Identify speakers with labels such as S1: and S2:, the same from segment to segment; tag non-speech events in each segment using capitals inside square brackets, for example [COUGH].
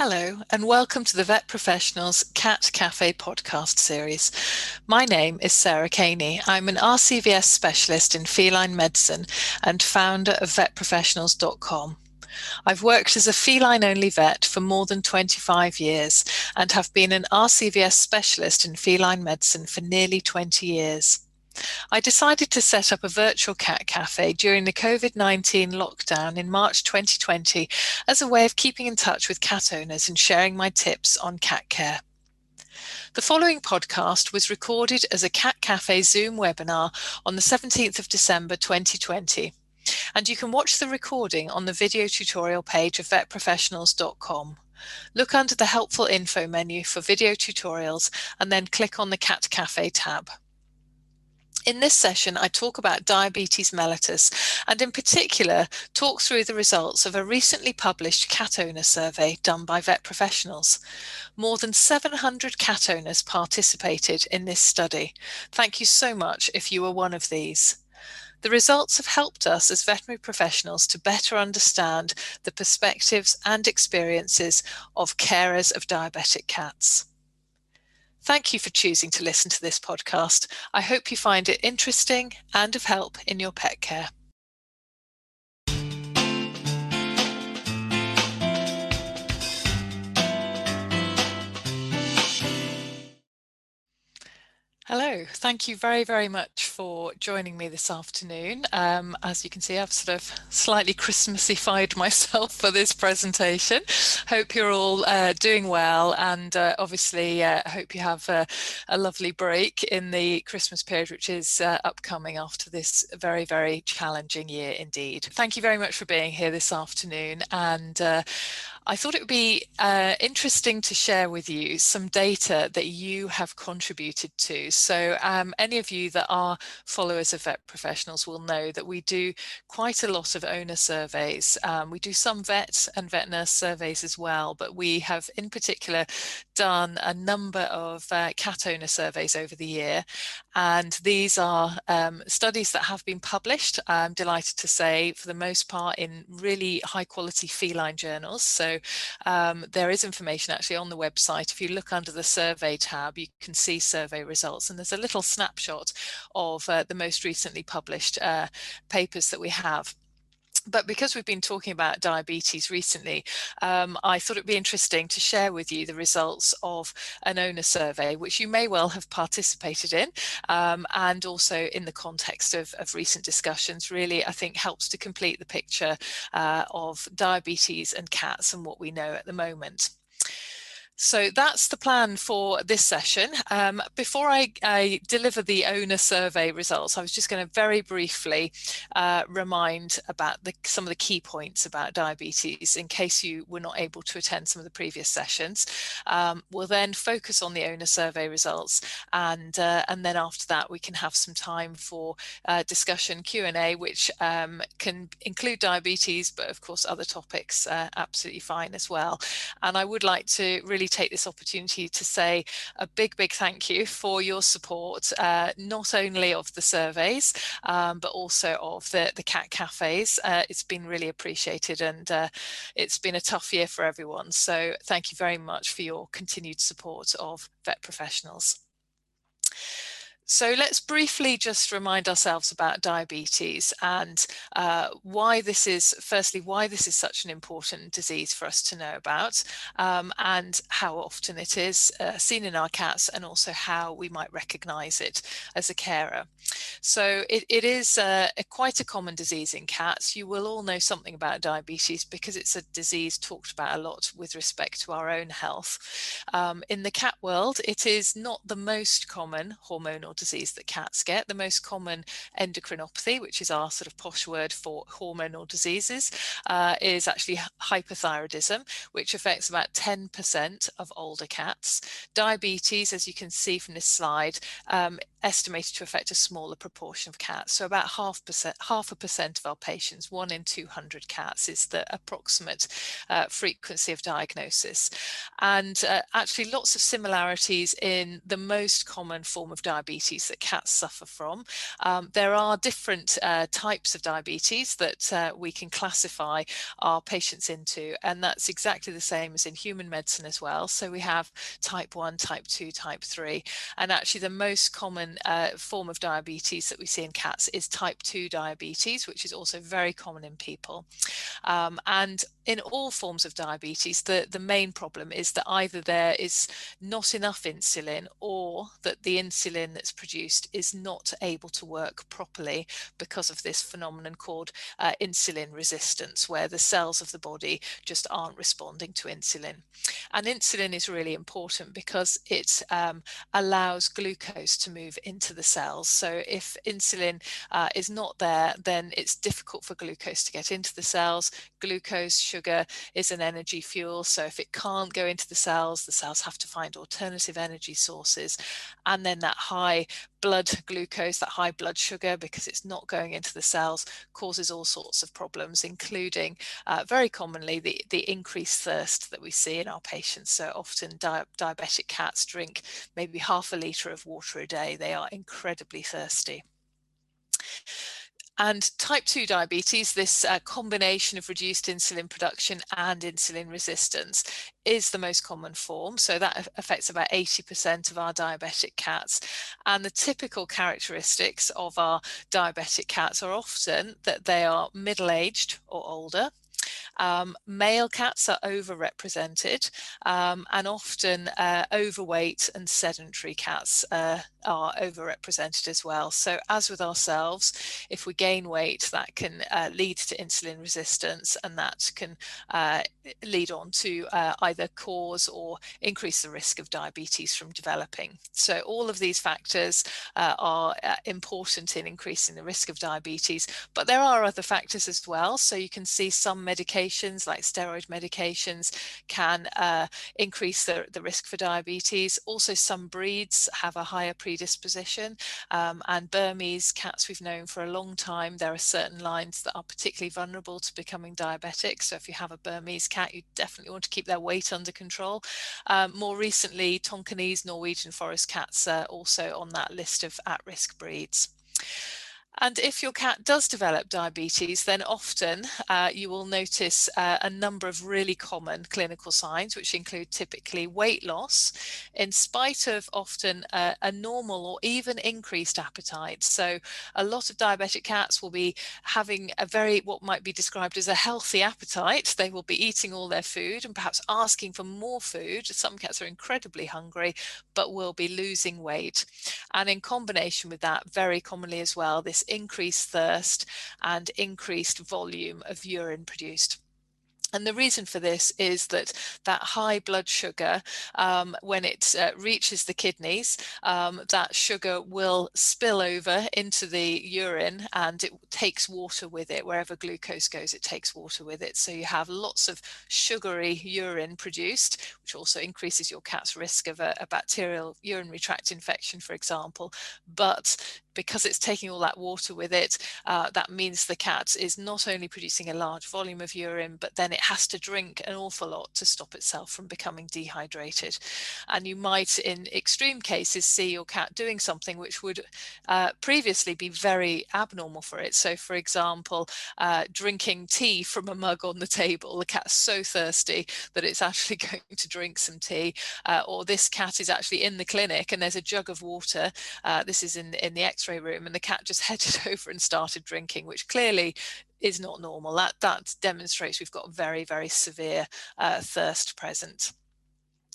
S1: Hello, and welcome to the Vet Professionals Cat Cafe podcast series. My name is Sarah Caney. I'm an RCVS specialist in feline medicine and founder of vetprofessionals.com. I've worked as a feline only vet for more than 25 years and have been an RCVS specialist in feline medicine for nearly 20 years. I decided to set up a virtual cat cafe during the COVID 19 lockdown in March 2020 as a way of keeping in touch with cat owners and sharing my tips on cat care. The following podcast was recorded as a Cat Cafe Zoom webinar on the 17th of December 2020. And you can watch the recording on the video tutorial page of vetprofessionals.com. Look under the helpful info menu for video tutorials and then click on the Cat Cafe tab. In this session, I talk about diabetes mellitus and in particular talk through the results of a recently published cat owner survey done by vet professionals. More than 700 cat owners participated in this study. Thank you so much if you were one of these. The results have helped us as veterinary professionals to better understand the perspectives and experiences of carers of diabetic cats. Thank you for choosing to listen to this podcast. I hope you find it interesting and of help in your pet care. Hello, thank you very, very much for joining me this afternoon. Um, as you can see, I've sort of slightly Christmassified [LAUGHS] myself for this presentation. Hope you're all uh, doing well and uh, obviously uh, hope you have a, a, lovely break in the Christmas period, which is uh, upcoming after this very, very challenging year indeed. Thank you very much for being here this afternoon and uh, I thought it would be uh, interesting to share with you some data that you have contributed to. So um, any of you that are followers of vet professionals will know that we do quite a lot of owner surveys. Um, we do some vet and vet nurse surveys as well, but we have in particular done a number of uh, cat owner surveys over the year. And these are um, studies that have been published, I'm delighted to say, for the most part in really high quality feline journals. So um, there is information actually on the website. If you look under the survey tab, you can see survey results, and there's a little snapshot of uh, the most recently published uh, papers that we have but because we've been talking about diabetes recently, um, I thought it'd be interesting to share with you the results of an owner survey, which you may well have participated in, um, and also in the context of, of, recent discussions, really, I think helps to complete the picture uh, of diabetes and cats and what we know at the moment. So that's the plan for this session. Um, before I, I, deliver the owner survey results, I was just going to very briefly uh, remind about the, some of the key points about diabetes in case you were not able to attend some of the previous sessions. Um, we'll then focus on the owner survey results and, uh, and then after that we can have some time for uh, discussion Q&A which um, can include diabetes but of course other topics uh, absolutely fine as well. And I would like to really take this opportunity to say a big, big thank you for your support, uh, not only of the surveys, um, but also of the, the cat cafes. Uh, it's been really appreciated and uh, it's been a tough year for everyone. So thank you very much for your continued support of vet professionals. So let's briefly just remind ourselves about diabetes and uh, why this is, firstly, why this is such an important disease for us to know about um, and how often it is uh, seen in our cats and also how we might recognize it as a carer. So it, it is uh, a, quite a common disease in cats. You will all know something about diabetes because it's a disease talked about a lot with respect to our own health. Um, in the cat world, it is not the most common hormonal disease that cats get. The most common endocrinopathy, which is our sort of posh word for hormonal diseases, uh, is actually hyperthyroidism, which affects about 10% of older cats. Diabetes, as you can see from this slide, um, estimated to affect a smaller proportion of cats. So about half percent, half a percent of our patients, one in 200 cats, is the approximate uh, frequency of diagnosis. And uh, actually, lots of similarities in the most common form of diabetes that cats suffer from. Um, there are different uh, types of diabetes that uh, we can classify our patients into, and that's exactly the same as in human medicine as well. So we have type 1, type 2, type 3, and actually the most common uh, form of diabetes that we see in cats is type 2 diabetes, which is also very common in people. Um, and in all forms of diabetes, the, the main problem is that either there is not enough insulin or that the insulin that's produced is not able to work properly because of this phenomenon called uh, insulin resistance, where the cells of the body just aren't responding to insulin. And insulin is really important because it um, allows glucose to move into the cells. So if insulin uh, is not there, then it's difficult for glucose to get into the cells. Glucose, is an energy fuel. So if it can't go into the cells, the cells have to find alternative energy sources. And then that high blood glucose, that high blood sugar, because it's not going into the cells, causes all sorts of problems, including uh, very commonly the, the increased thirst that we see in our patients. So often di diabetic cats drink maybe half a litre of water a day. They are incredibly thirsty. And type 2 diabetes, this uh, combination of reduced insulin production and insulin resistance, is the most common form. So that affects about 80% of our diabetic cats. And the typical characteristics of our diabetic cats are often that they are middle aged or older. Um, male cats are overrepresented um, and often uh, overweight and sedentary cats uh, are overrepresented as well. So as with ourselves, if we gain weight, that can uh, lead to insulin resistance and that can uh, lead on to uh, either cause or increase the risk of diabetes from developing. So all of these factors uh, are important in increasing the risk of diabetes, but there are other factors as well. So you can see some medications like steroid medications can uh, increase the, the risk for diabetes. Also, some breeds have a higher predisposition um, and Burmese cats we've known for a long time, there are certain lines that are particularly vulnerable to becoming diabetic. So if you have a Burmese cat, you definitely want to keep their weight under control. Um, more recently, Tonkinese Norwegian forest cats are also on that list of at-risk breeds. And if your cat does develop diabetes, then often uh, you will notice uh, a number of really common clinical signs, which include typically weight loss, in spite of often a normal or even increased appetite. So a lot of diabetic cats will be having a very, what might be described as a healthy appetite. They will be eating all their food and perhaps asking for more food. Some cats are incredibly hungry, but will be losing weight. And in combination with that, very commonly as well, this increased thirst and increased volume of urine produced. And the reason for this is that that high blood sugar, um, when it uh, reaches the kidneys, um, that sugar will spill over into the urine and it takes water with it. Wherever glucose goes, it takes water with it. So you have lots of sugary urine produced, which also increases your cat's risk of a, a bacterial urinary tract infection, for example. But because it's taking all that water with it, uh, that means the cat is not only producing a large volume of urine, but then it has to drink an awful lot to stop itself from becoming dehydrated. And you might, in extreme cases, see your cat doing something which would uh, previously be very abnormal for it. So, for example, uh, drinking tea from a mug on the table. The cat's so thirsty that it's actually [LAUGHS] going to drink some tea. Uh, or this cat is actually in the clinic and there's a jug of water. Uh, this is in, in the x x-ray room and the cat just [LAUGHS] headed over and started drinking, which clearly is not normal. That, that demonstrates we've got very, very severe uh, thirst present.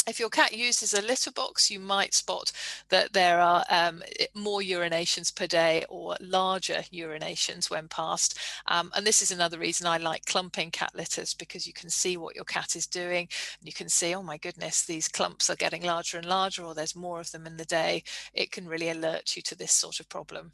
S1: If your cat uses a litter box, you might spot that there are um, more urinations per day or larger urinations when passed. Um, and this is another reason I like clumping cat litters because you can see what your cat is doing. And you can see, oh my goodness, these clumps are getting larger and larger or there's more of them in the day. It can really alert you to this sort of problem.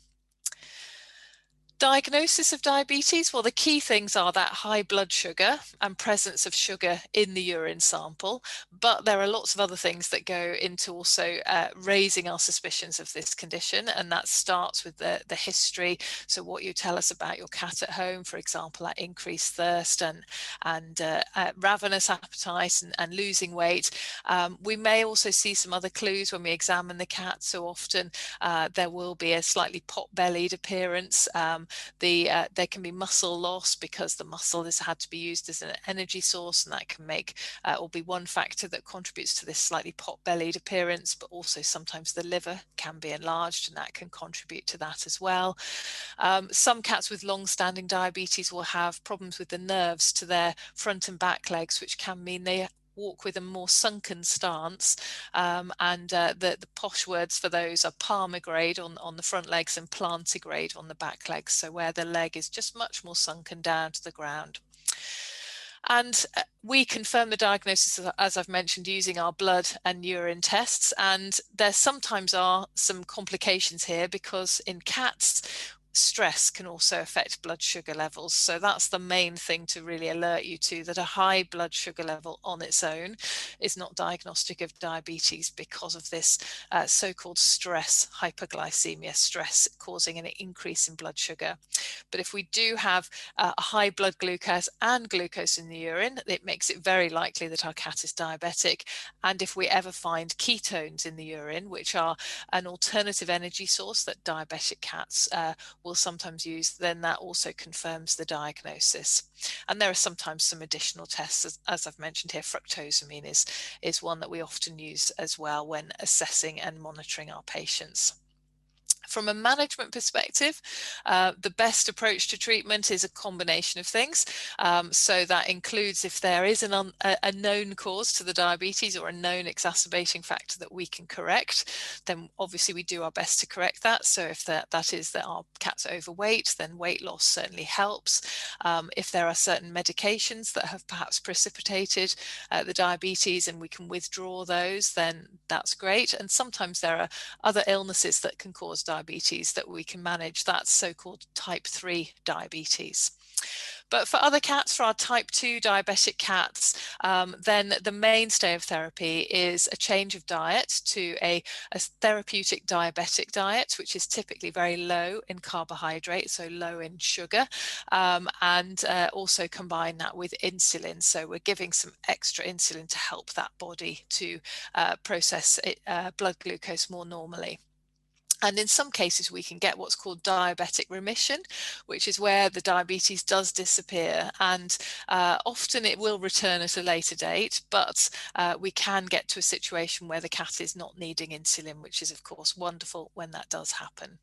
S1: Diagnosis of diabetes, well, the key things are that high blood sugar and presence of sugar in the urine sample, but there are lots of other things that go into also uh, raising our suspicions of this condition, and that starts with the, the history. So what you tell us about your cat at home, for example, that increased thirst and, and uh, uh, ravenous appetite and, and losing weight. Um, we may also see some other clues when we examine the cat. So often uh, there will be a slightly pot-bellied appearance. Um, the uh, there can be muscle loss because the muscle has had to be used as an energy source and that can make uh, or be one factor that contributes to this slightly pot-bellied appearance but also sometimes the liver can be enlarged and that can contribute to that as well. Um, some cats with long-standing diabetes will have problems with the nerves to their front and back legs which can mean they walk with a more sunken stance. Um, and uh, the, the posh words for those are palmigrade on, on the front legs and plantigrade on the back legs. So where the leg is just much more sunken down to the ground. And uh, we confirm the diagnosis, as I've mentioned, using our blood and urine tests. And there sometimes are some complications here because in cats, stress can also affect blood sugar levels. So that's the main thing to really alert you to that a high blood sugar level on its own is not diagnostic of diabetes because of this uh, so-called stress hyperglycemia, stress causing an increase in blood sugar. But if we do have uh, a high blood glucose and glucose in the urine, it makes it very likely that our cat is diabetic. And if we ever find ketones in the urine, which are an alternative energy source that diabetic cats uh, will sometimes use, then that also confirms the diagnosis. And there are sometimes some additional tests, as, as I've mentioned here, fructosamine is, is one that we often use as well when assessing and monitoring our patients. From a management perspective, uh, the best approach to treatment is a combination of things. Um, so that includes if there is an un, a, known cause to the diabetes or a known exacerbating factor that we can correct, then obviously we do our best to correct that. So if that, that is that our cat's overweight, then weight loss certainly helps. Um, if there are certain medications that have perhaps precipitated uh, the diabetes and we can withdraw those, then that's great. And sometimes there are other illnesses that can cause diabetes diabetes that we can manage. That's so-called type 3 diabetes. But for other cats, for our type 2 diabetic cats, um, then the mainstay of therapy is a change of diet to a, a, therapeutic diabetic diet, which is typically very low in carbohydrate, so low in sugar, um, and uh, also combine that with insulin. So we're giving some extra insulin to help that body to uh, process it, uh, blood glucose more normally. And in some cases, we can get what's called diabetic remission, which is where the diabetes does disappear. And uh, often it will return at a later date, but uh, we can get to a situation where the cat is not needing insulin, which is, of course, wonderful when that does happen.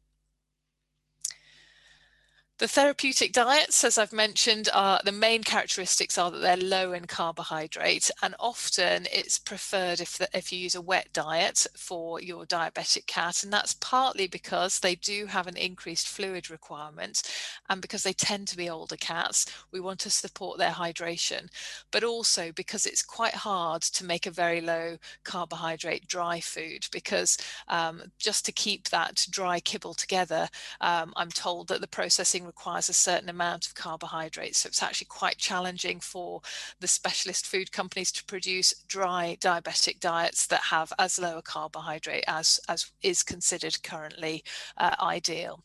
S1: The therapeutic diets, as I've mentioned, are the main characteristics are that they're low in carbohydrate, and often it's preferred if the, if you use a wet diet for your diabetic cat, and that's partly because they do have an increased fluid requirement, and because they tend to be older cats, we want to support their hydration, but also because it's quite hard to make a very low carbohydrate dry food, because um, just to keep that dry kibble together, um, I'm told that the processing requires a certain amount of carbohydrates. So it's actually quite challenging for the specialist food companies to produce dry diabetic diets that have as low a carbohydrate as, as is considered currently uh, ideal.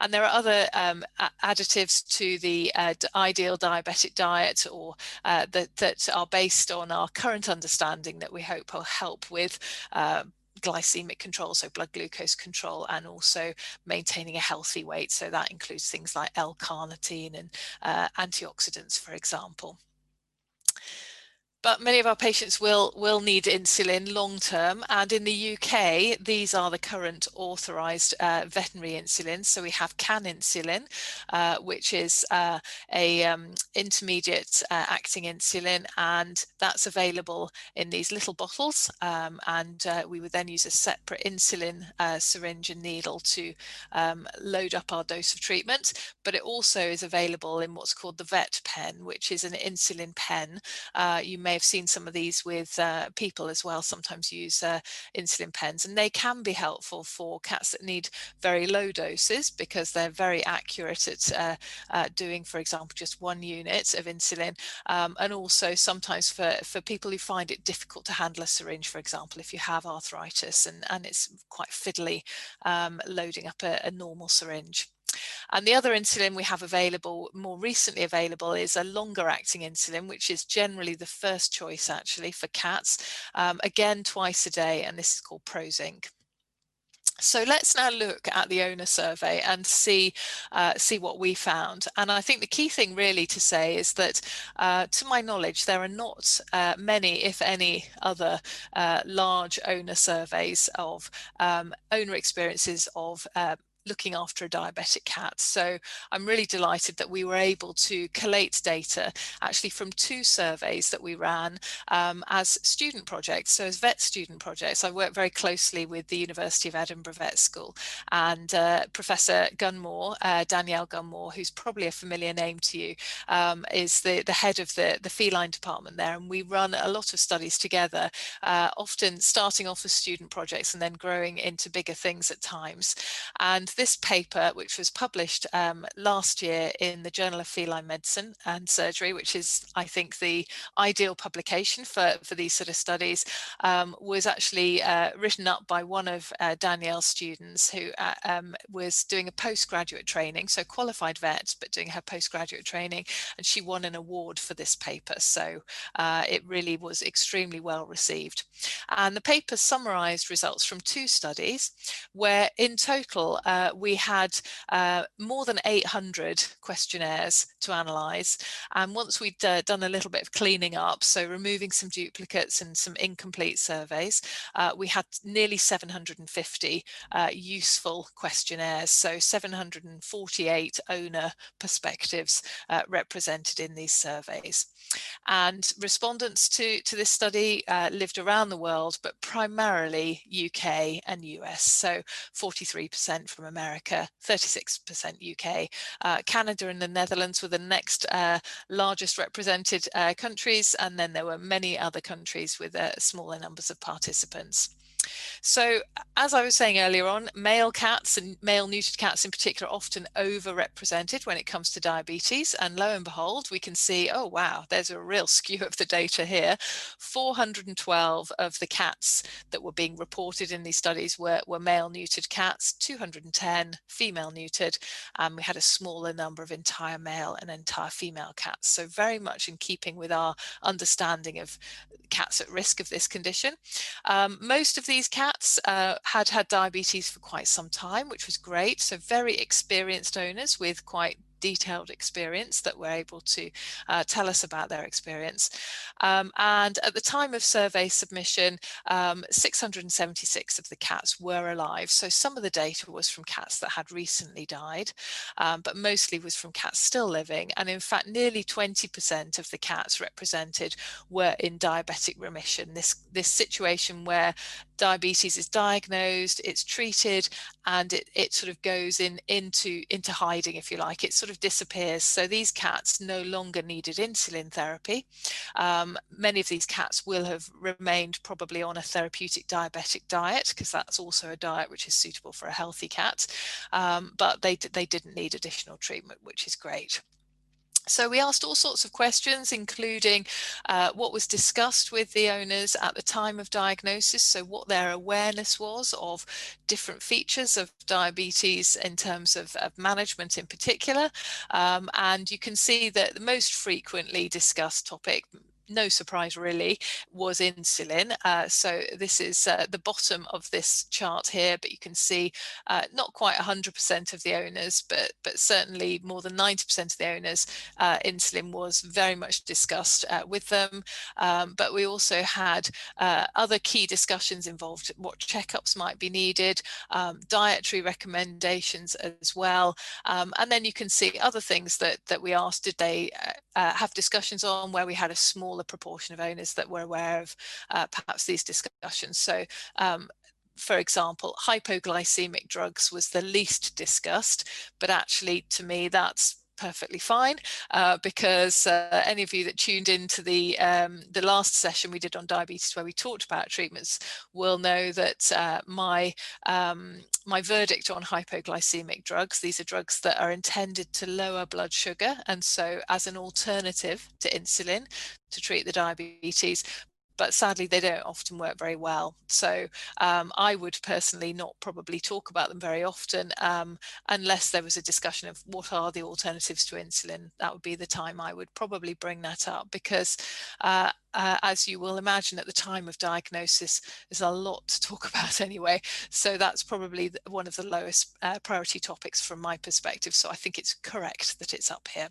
S1: And there are other um, additives to the uh, ideal diabetic diet or uh, that, that are based on our current understanding that we hope will help with uh, glycemic control, so blood glucose control, and also maintaining a healthy weight. So that includes things like L-carnitine and uh, antioxidants, for example but many of our patients will will need insulin long term. And in the UK these are the current authorized uh, veterinary insulins so we have Caninsulin uh, which is uh, a um, intermediate uh, acting insulin. And that's available in these little bottles um, and uh, we would then use a separate insulin uh, syringe and needle to um, load up our dose of treatment. But it also is available in what's called the VetPen which is an insulin pen. You may may have seen some of these with uh, people as well, sometimes use uh, insulin pens, and they can be helpful for cats that need very low doses because they're very accurate at uh, uh, doing, for example, just one unit of insulin. Um, and also sometimes for, for people who find it difficult to handle a syringe, for example, if you have arthritis and, and it's quite fiddly um, loading up a, a normal syringe. And the other insulin we have available, more recently available, is a longer acting insulin, which is generally the first choice actually for cats, um, again twice a day, and this is called Prozinc. So let's now look at the owner survey and see uh, see what we found. And I think the key thing really to say is that, uh, to my knowledge, there are not uh, many, if any, other uh, large owner surveys of um, owner experiences of uh, looking after a diabetic cat. So I'm really delighted that we were able to collate data actually from two surveys that we ran um, as student projects, so as vet student projects. I work very closely with the University of Edinburgh Vet School and uh, Professor Gunn-Moore, uh, Danielle Gunn-Moore, who's probably a familiar name to you, um, is the, the head of the, the feline department there. And we run a lot of studies together, uh, often starting off as student projects and then growing into bigger things at times. And this paper, which was published um, last year in the Journal of Feline Medicine and Surgery, which is, I think, the ideal publication for, for these sort of studies, um, was actually uh, written up by one of uh, Danielle's students who uh, um, was doing a postgraduate training, so qualified vet, but doing her postgraduate training, and she won an award for this paper. So uh, it really was extremely well received. And the paper summarized results from two studies where in total uh, uh, we had uh, more than 800 questionnaires to analyse. And once we'd uh, done a little bit of cleaning up, so removing some duplicates and some incomplete surveys, uh, we had nearly 750 uh, useful questionnaires. So 748 owner perspectives represented in these surveys. And respondents to, to this study lived around the world, but primarily UK and US. So 43% from America America, 36% UK. Uh, Canada and the Netherlands were the next uh, largest represented uh, countries, and then there were many other countries with uh, smaller numbers of participants. So as I was saying earlier on, male cats and male neutered cats in particular are often overrepresented when it comes to diabetes. And lo and behold, we can see, oh, wow, there's a real [LAUGHS] skew of the data here. 412 of the cats that were being reported in these studies were, were male neutered cats, 210 female neutered, and we had a smaller number of entire male and entire female cats. So very much in keeping with our understanding of cats at risk of this condition. Um, most of these cats uh, had had diabetes for quite some time, which was great. So very experienced owners with quite detailed experience that were able to uh, tell us about their experience. Um, and at the time of survey submission, um, 676 of the cats were alive. So some of the data was from cats that had recently died, um, but mostly was from cats still living. And in fact, nearly 20% of the cats represented were in diabetic remission. This, this situation where diabetes is diagnosed, it's treated, and it, it sort of goes in into, into hiding, if you like. It sort of disappears. So these cats no longer needed insulin therapy. Um, many of these cats will have remained probably on a therapeutic diabetic diet, because that's also a diet which is suitable for a healthy cat. Um, but they, they didn't need additional treatment, which is great. So we asked all sorts of questions, including uh, what was discussed with the owners at the time of diagnosis, so what their awareness was of different features of diabetes in terms of, of management in particular. Um, and you can see that the most frequently discussed topic, no surprise really, was insulin. Uh, so this is uh, the bottom of this chart here, but you can see uh, not quite 100% of the owners, but, but certainly more than 90% of the owners, uh, insulin was very much discussed uh, with them. Um, but we also had uh, other key discussions involved what checkups might be needed, um, dietary recommendations as well. Um, and then you can see other things that, that we asked, did they have discussions on where we had a small smaller proportion of owners that were aware of uh, perhaps these discussions. So um, for example, hypoglycemic drugs was the least discussed, but actually to me that's perfectly fine uh, because uh, any of you that tuned into the um, the last session we did on diabetes where we talked about treatments will know that uh, my um, my verdict on hypoglycemic drugs these are drugs that are intended to lower blood sugar and so as an alternative to insulin to treat the diabetes but sadly they don't often work very well. So um, I would personally not probably talk about them very often um, unless there was a discussion of what are the alternatives to insulin. That would be the time I would probably bring that up because uh, uh, as you will imagine at the time of diagnosis, there's a lot to talk [LAUGHS] about anyway. So that's probably one of the lowest uh, priority topics from my perspective. So I think it's correct that it's up here.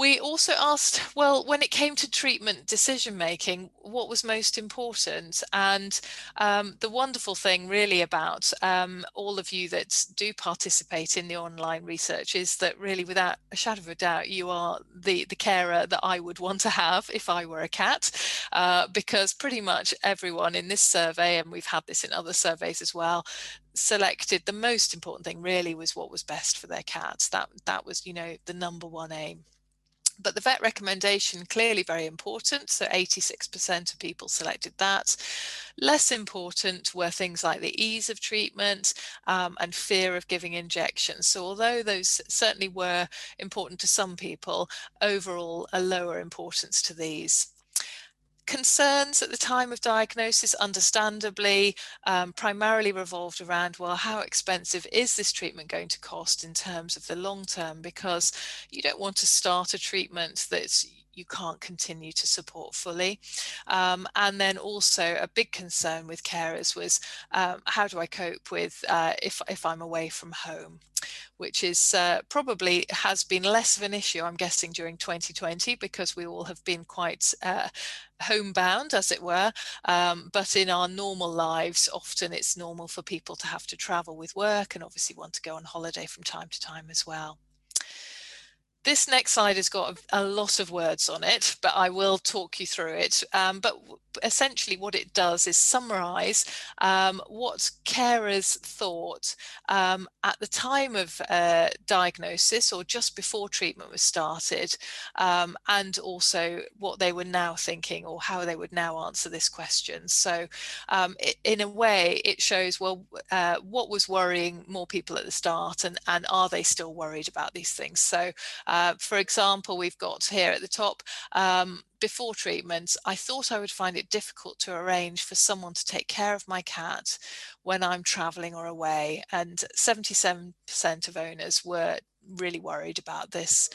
S1: We also asked, well, when it came to treatment decision making, what was most important? And um, the wonderful thing really about um, all of you that do participate in the online research is that really without a shadow of a doubt, you are the, the carer that I would want to have if I were a cat, uh, because pretty much everyone in this survey, and we've had this in other surveys as well, selected the most important thing really was what was best for their cats. That, that was, you know, the number one aim but the vet recommendation clearly very important so 86% of people selected that. Less important were things like the ease of treatment um, and fear of giving injections. So although those certainly were important to some people overall a lower importance to these concerns at the time of diagnosis, understandably, um, primarily revolved around, well, how expensive is this treatment going to cost in terms of the long term? Because you don't want to start a treatment that's you can't continue to support fully. Um, and then also a big concern with carers was um, how do I cope with uh, if, if I'm away from home? Which is uh, probably has been less of an issue, I'm guessing, during 2020 because we all have been quite uh, homebound, as it were. Um, but in our normal lives, often it's normal for people to have to travel with work and obviously want to go on holiday from time to time as well. This next slide has got a, lot of words on it, but I will talk you through it. Um, but essentially what it does is summarize um, what carers thought um, at the time of uh, diagnosis or just before treatment was started, um, and also what they were now thinking or how they would now answer this question. So um, it, in a way, it shows, well, uh, what was worrying more people at the start and, and are they still worried about these things? So uh, for example, we've got here at the top, um, before treatment, I thought I would find it difficult to arrange for someone to take care of my cat when I'm traveling or away. And 77% of owners were really worried about this.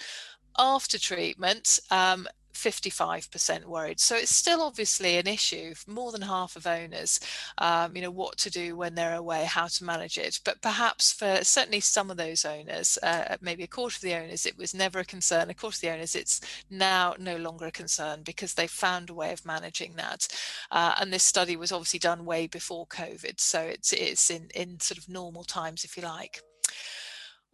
S1: After treatment, um, 55% worried. So it's still obviously an issue for more than half of owners, um, you know, what to do when they're away, how to manage it. But perhaps for certainly some of those owners, uh, maybe a quarter of the owners, it was never a concern. A quarter of the owners, it's now no longer a concern because they found a way of managing that. Uh, and this study was obviously done way before COVID. So it's, it's in, in sort of normal times, if you like.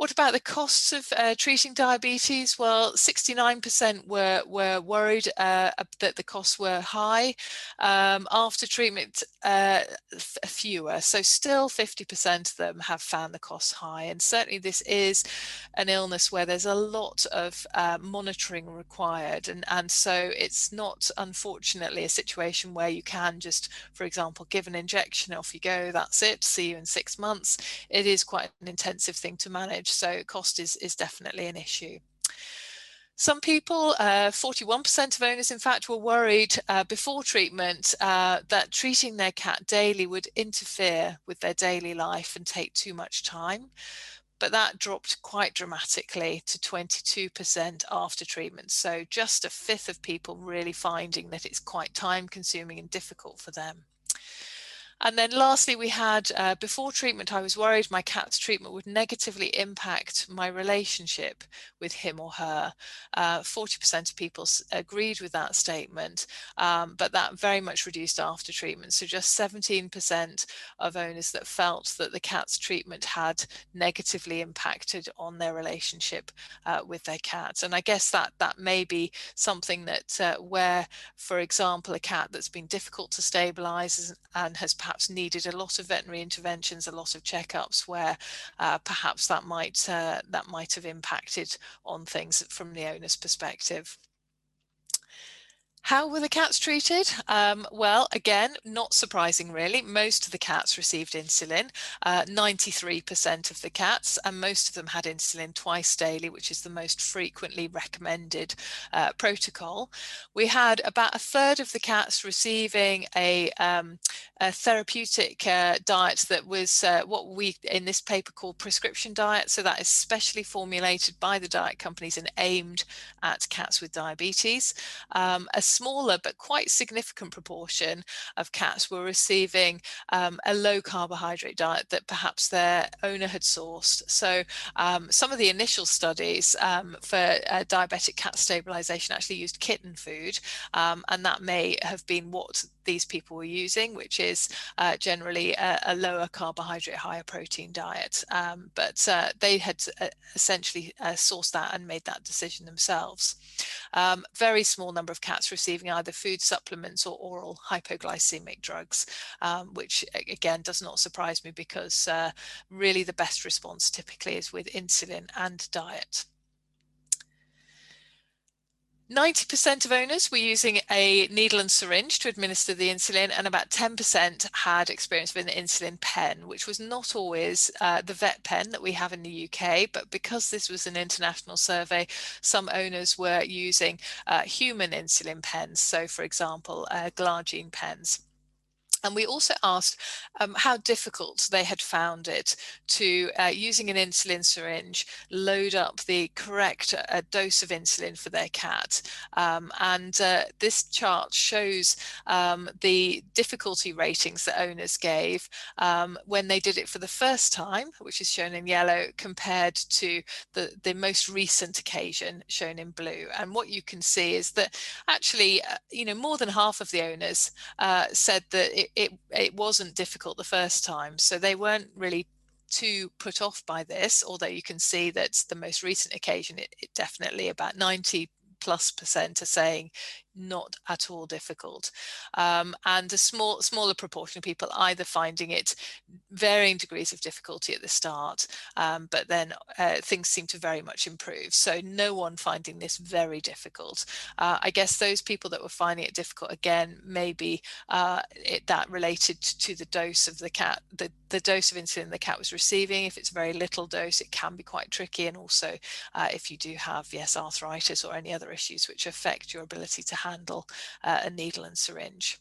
S1: What about the costs of uh, treating diabetes? Well, 69% were, were worried uh, that the costs were high. Um, after treatment, uh, fewer. So still 50% of them have found the costs high. And certainly this is an illness where there's a lot of uh, monitoring required. And, and so it's not, unfortunately, a situation where you can just, for example, give an injection, off you go, that's it, see you in six months. It is quite an intensive thing to manage so cost is, is definitely an issue. Some people, 41% uh, of owners in fact, were worried uh, before treatment uh, that treating their cat daily would interfere with their daily life and take too much time. But that dropped quite dramatically to 22% after treatment. So just a fifth of people really finding that it's quite time consuming and difficult for them. And then lastly, we had uh, before treatment, I was worried my cat's treatment would negatively impact my relationship with him or her. 40% uh, of people agreed with that statement, um, but that very much reduced after treatment. So just 17% of owners that felt that the cat's treatment had negatively impacted on their relationship uh, with their cat. And I guess that that may be something that uh, where, for example, a cat that's been difficult to stabilize and has perhaps needed a lot of veterinary interventions, a lot of checkups where uh, perhaps that might uh, that might have impacted on things from the owner's perspective. How were the cats treated? Um, well, again, not surprising really. Most of the cats received insulin, 93% uh, of the cats, and most of them had insulin twice daily, which is the most frequently recommended uh, protocol. We had about a third of the cats receiving a, um, a therapeutic uh, diet that was uh, what we in this paper call prescription diet. So that is specially formulated by the diet companies and aimed at cats with diabetes. Um, a smaller but quite significant proportion of cats were receiving um, a low carbohydrate diet that perhaps their owner had sourced. So um, some of the initial studies um, for uh, diabetic cat stabilization actually used kitten food, um, and that may have been what these people were using, which is uh, generally a, a, lower carbohydrate, higher protein diet. Um, but uh, they had uh, essentially uh, sourced that and made that decision themselves. Um, very small number of cats receiving either food supplements or oral hypoglycemic drugs, um, which again does not surprise me because uh, really the best response typically is with insulin and diet. 90% of owners were using a needle and syringe to administer the insulin, and about 10% had experience with an insulin pen, which was not always uh, the VetPen that we have in the UK. But because this was an international survey, some owners were using uh, human insulin pens. So, for example, uh, Glargine pens. And we also asked um, how difficult they had found it to, uh, using an insulin syringe, load up the correct uh, dose of insulin for their cat. Um, and uh, this chart shows um, the difficulty ratings that owners gave um, when they did it for the first time, which is shown in yellow, compared to the, the most recent occasion shown in blue. And what you can see is that actually, uh, you know, more than half of the owners uh, said that it, it, it wasn't difficult the first time. So they weren't really too put off by this, although you can see that the most recent occasion, it, it definitely about 90 plus percent are saying not at all difficult. Um, and a small, smaller proportion of people either finding it varying degrees of difficulty at the start, um, but then uh, things seem to very much improve. So no one finding this very difficult. Uh, I guess those people that were finding it difficult, again, maybe uh, it, that related to the dose of the cat, the, the dose of insulin the cat was receiving. If it's a very little dose, it can be quite tricky. And also uh, if you do have, yes, arthritis or any other issues which affect your ability to handle uh, a needle and syringe.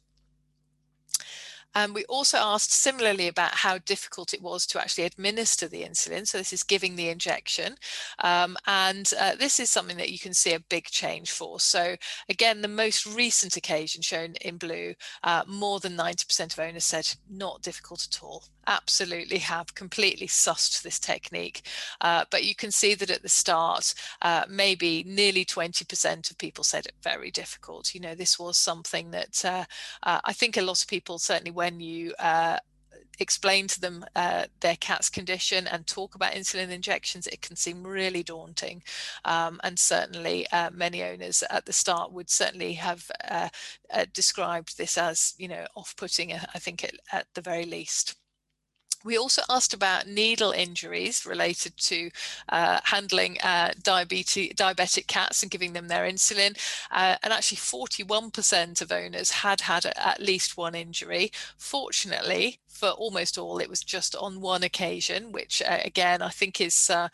S1: Um, we also asked similarly about how difficult it was to actually administer the insulin. So this is giving the injection. Um, and uh, this is something that you can see a big change for. So again, the most recent occasion shown in blue, uh, more than 90% of owners said not difficult at all absolutely have completely sussed this technique. Uh, but you can see that at the start, uh, maybe nearly 20% of people said it very difficult. You know, this was something that uh, uh I think a lot of people, certainly when you uh, explain to them uh, their cat's condition and talk about insulin injections, it can seem really daunting. Um, and certainly uh, many owners at the start would certainly have uh, described this as, you know, off-putting, I think at the very least. We also asked about needle injuries related to uh, handling uh, diabetes, diabetic cats and giving them their insulin. Uh, and actually 41% of owners had had at least one injury. Fortunately, for almost all, it was just on one occasion, which uh, again, I think is uh,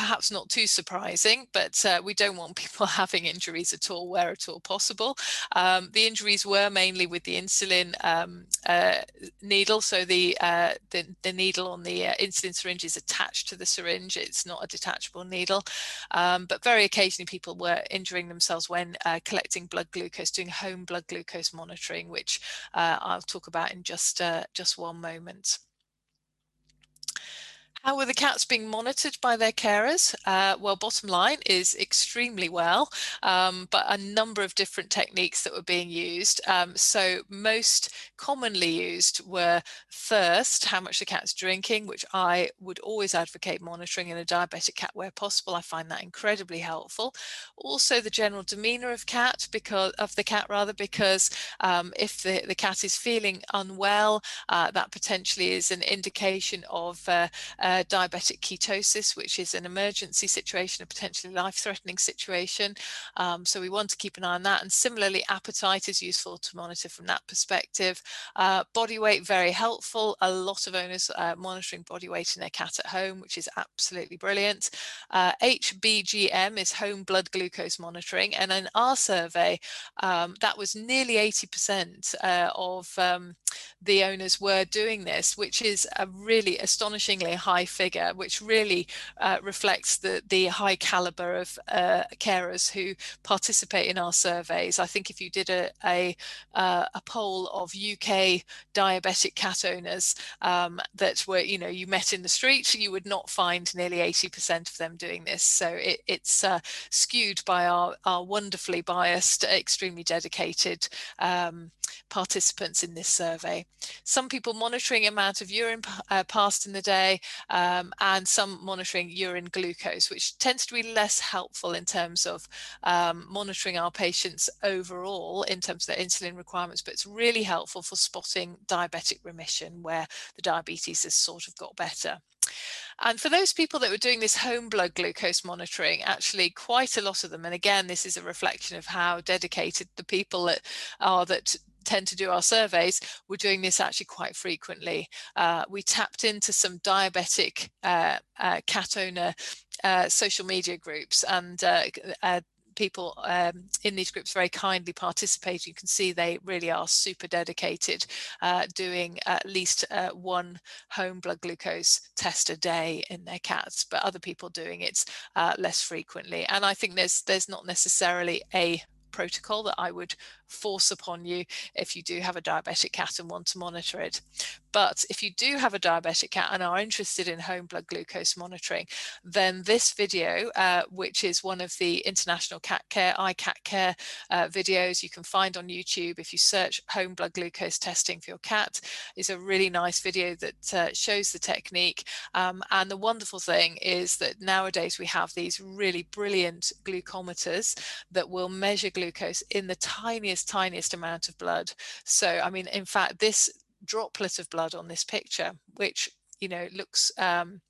S1: perhaps not too surprising, but uh, we don't want [LAUGHS] people having injuries at all where at all possible. Um, the injuries were mainly with the insulin um, uh, needle. So the, uh, the, the, needle on the uh, insulin syringe is attached to the syringe. It's not a detachable needle. Um, but very occasionally people were injuring themselves when collecting blood glucose, doing home blood glucose monitoring, which I'll talk about in just, just one moment. How were the cats being monitored by their carers? Uh, well, bottom line is extremely well, um, but a number of different techniques that were being used. Um, so most commonly used were first, how much the cat's drinking, which I would always advocate monitoring in a diabetic cat where possible. I find that incredibly helpful. Also the general demeanor of cat because of the cat rather, because um, if the, the cat is feeling unwell, uh, that potentially is an indication of uh, uh, diabetic ketosis, which is an emergency situation, a potentially life-threatening situation. Um, so we want to keep an eye on that. And similarly, appetite is useful to monitor from that perspective. Uh, body weight, very helpful. A lot of owners uh, monitoring body weight in their cat at home, which is absolutely brilliant. HBGM uh, is home blood glucose monitoring. And in our survey, um, that was nearly 80% uh, of um, the owners were doing this, which is a really astonishingly high figure, which really uh, reflects the, the high caliber of uh, carers who participate in our surveys. I think if you did a, a, uh, a poll of UK diabetic cat owners um, that were, you know, you met in the street, you would not find nearly 80% of them doing this. So it, it's uh, skewed by our, our wonderfully biased, extremely dedicated um, participants in this survey. Some people monitoring amount of urine uh, passed in the day um, and some monitoring urine glucose, which tends to be less helpful in terms of um, monitoring our patients overall in terms of their insulin requirements, but it's really helpful for spotting diabetic remission where the diabetes has sort of got better. And for those people that were doing this home blood glucose monitoring, actually quite a lot of them, and again, this is a reflection of how dedicated the people that are that tend to do our surveys, we're doing this actually quite frequently. Uh, we tapped into some diabetic uh, uh, cat owner uh, social media groups and uh, uh, people um, in these groups very kindly participate. You can see they really are super dedicated, uh, doing at least uh, one home blood glucose test a day in their cats, but other people doing it uh, less frequently. And I think there's there's not necessarily a protocol that I would force upon you if you do have a diabetic cat and want to monitor it. But if you do have a diabetic cat and are interested in home blood glucose monitoring, then this video, uh, which is one of the International Cat Care, iCat Care uh, videos you can find on YouTube if you search home blood glucose testing for your cat, is a really nice video that uh, shows the technique. Um, and the wonderful thing is that nowadays we have these really brilliant glucometers that will measure glucose in the tiniest, tiniest amount of blood. So, I mean, in fact, this droplet of blood on this picture, which you know looks um,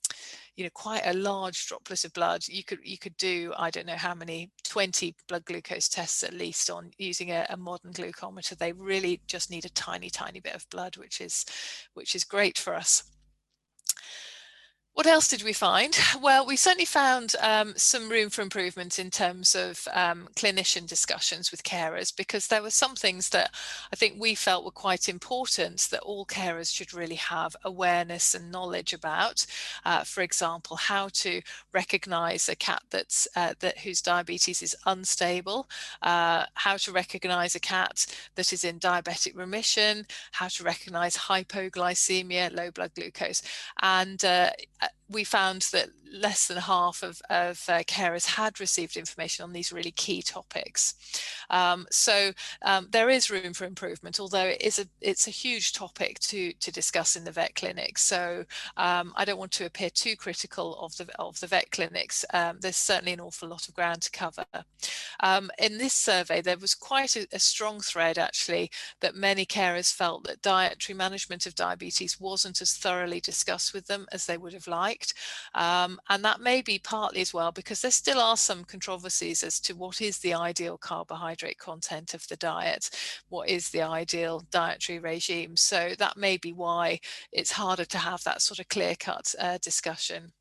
S1: you know quite a large droplet of blood. You could you could do I don't know how many 20 blood glucose tests at least on using a, a modern glucometer. They really just need a tiny tiny bit of blood, which is which is great for us. What else did we find? [LAUGHS] Well, we certainly found um, some room for improvement in terms of um, clinician discussions with carers because there were some things that I think we felt were quite important that all carers should really have awareness and knowledge about. Uh, for example, how to recognise a cat that's uh, that whose diabetes is unstable, uh, how to recognise a cat that is in diabetic remission, how to recognise hypoglycemia, low blood glucose, and uh, we found that less than half of, of uh, carers had received information on these really key topics. Um, so um, there is room for improvement, although it is a it's a huge topic to to discuss in the vet clinic. So um, I don't want to appear too critical of the of the vet clinics. Um, there's certainly an awful lot of ground to cover. Um, in this survey, there was quite a, a strong thread actually that many carers felt that dietary management of diabetes wasn't as thoroughly discussed with them as they would have liked. Um, and that may be partly as well because there still are some controversies as to what is the ideal carbohydrate content of the diet, what is the ideal dietary regime. So that may be why it's harder to have that sort of clear cut uh, discussion.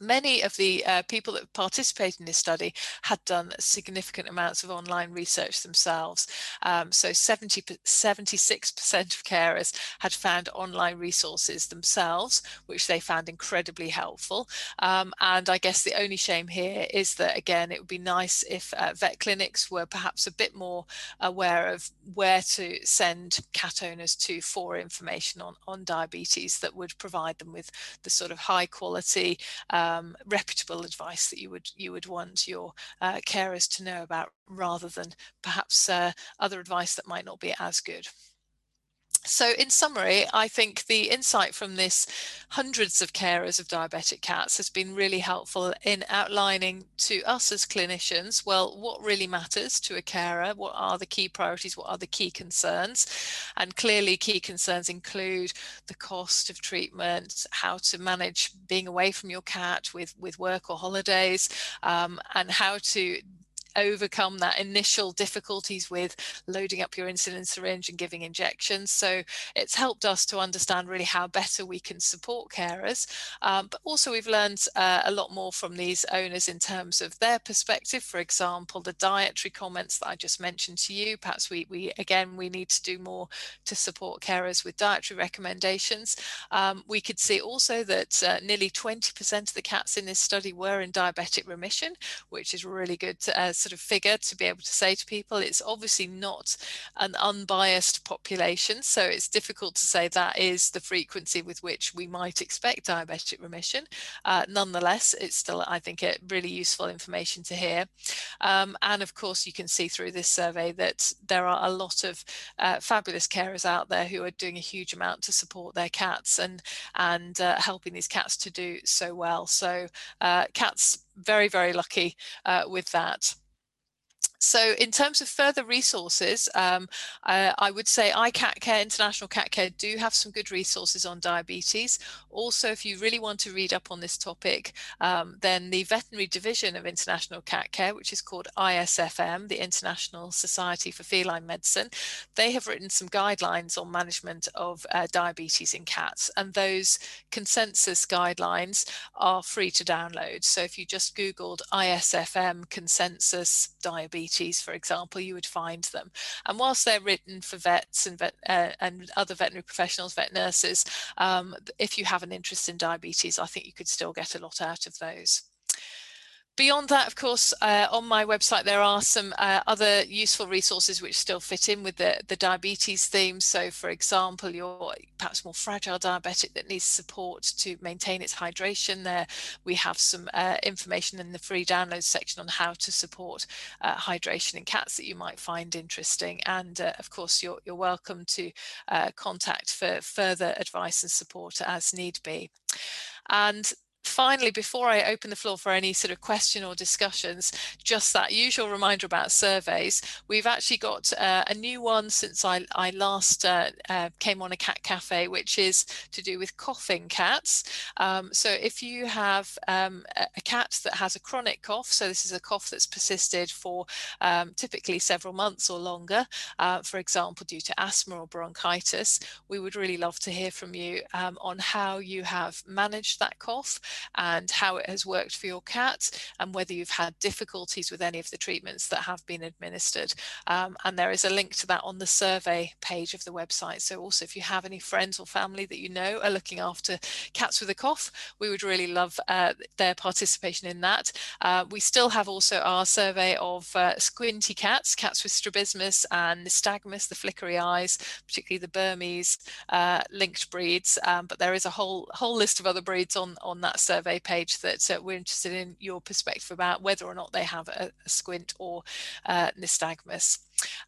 S1: Many of the uh, people that participated in this study had done significant amounts of online research themselves. Um, so 70, 76% of carers had found online resources themselves, which they found incredibly helpful. Um, and I guess the only shame here is that, again, it would be nice if uh, vet clinics were perhaps a bit more aware of where to send cat owners to for information on, on diabetes that would provide them with the sort of high quality uh, um, reputable advice that you would you would want your uh, carers to know about rather than perhaps uh, other advice that might not be as good. So in summary, I think the insight from this hundreds of carers of diabetic cats has been really helpful in outlining to us as clinicians, well, what really matters to a carer, what are the key priorities, what are the key concerns. And clearly key concerns include the cost of treatment, how to manage being away from your cat with, with work or holidays, um, and how to overcome that initial difficulties with loading up your insulin syringe and giving injections. So it's helped us to understand really how better we can support carers. Um, but also we've learned uh, a lot more from these owners in terms of their perspective. For example, the dietary comments that I just mentioned to you, perhaps we, we again, we need to do more to support carers with dietary recommendations. Um, we could see also that uh, nearly 20% of the cats in this study were in diabetic remission, which is really good to, uh, sort of figure to be able to say to people. It's obviously not an unbiased population, so it's difficult to say that is the frequency with which we might expect diabetic remission. Uh, nonetheless, it's still, I think, a really useful information to hear. Um, and of course, you can see through this survey that there are a lot of uh, fabulous carers out there who are doing a huge amount to support their cats and and uh, helping these cats to do so well. So uh, cats very, very lucky uh, with that. So in terms of further resources, um, uh, I would say iCat Care, International Cat Care do have some good resources on diabetes. Also, if you really want to read up on this topic, um, then the veterinary division of International Cat Care, which is called ISFM, the International Society for Feline Medicine, they have written some guidelines on management of uh, diabetes in cats. And those consensus guidelines are free to download. So if you just Googled ISFM consensus diabetes, diabetes, for example, you would find them. And whilst they're written for vets and, vet, uh, and other veterinary professionals, vet nurses, um, if you have an interest in diabetes, I think you could still get a lot out of those. Beyond that, of course, uh, on my website, there are some uh, other useful resources which still fit in with the, the diabetes theme. So, for example, you're perhaps more fragile diabetic that needs support to maintain its hydration. There, we have some uh, information in the free download section on how to support uh, hydration in cats that you might find interesting. And uh, of course, you're, you're welcome to uh, contact for further advice and support as need be. And finally, before I open the floor for any sort of question or discussions, just that usual reminder about surveys. We've actually got uh, a new one since I, I last uh, uh, came on a cat cafe, which is to do with coughing cats. Um, so if you have um, a cat that has a chronic cough, so this is a cough that's persisted for um, typically several months or longer, uh, for example, due to asthma or bronchitis, we would really love to hear from you um, on how you have managed that cough and how it has worked for your cat and whether you've had difficulties with any of the treatments that have been administered. Um, and there is a link to that on the survey page of the website. So also if you have any friends or family that you know are looking after cats with a cough, we would really love uh, their participation in that. Uh, we still have also our survey of uh, squinty cats, cats with strabismus and nystagmus, the flickery eyes, particularly the Burmese uh, linked breeds. Um, but there is a whole whole list of other breeds on, on that survey page that uh, we're interested in your perspective about whether or not they have a, a squint or uh, nystagmus.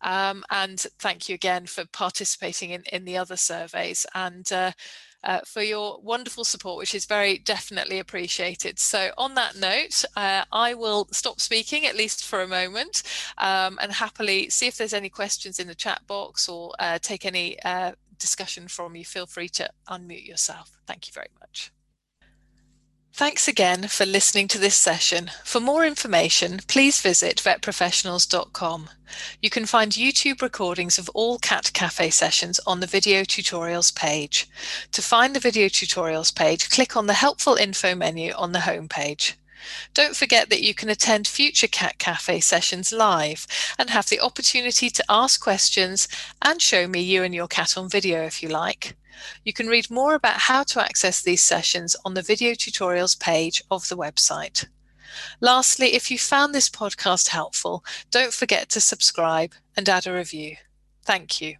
S1: Um, and thank you again for participating in, in the other surveys and uh, uh, for your wonderful support, which is very definitely appreciated. So on that note, uh, I will stop speaking, at least for a moment, um, and happily see if there's any questions in the chat box or uh, take any uh, discussion from you. Feel free to unmute yourself. Thank you very much. Thanks again for listening to this session. For more information, please visit vetprofessionals.com. You can find YouTube recordings of all Cat Cafe sessions on the video tutorials page. To find the video tutorials page, click on the helpful info menu on the home page. Don't forget that you can attend future Cat Cafe sessions live and have the opportunity to ask questions and show me you and your cat on video if you like. You can read more about how to access these sessions on the video tutorials page of the website. Lastly, if you found this podcast helpful, don't forget to subscribe and add a review. Thank you.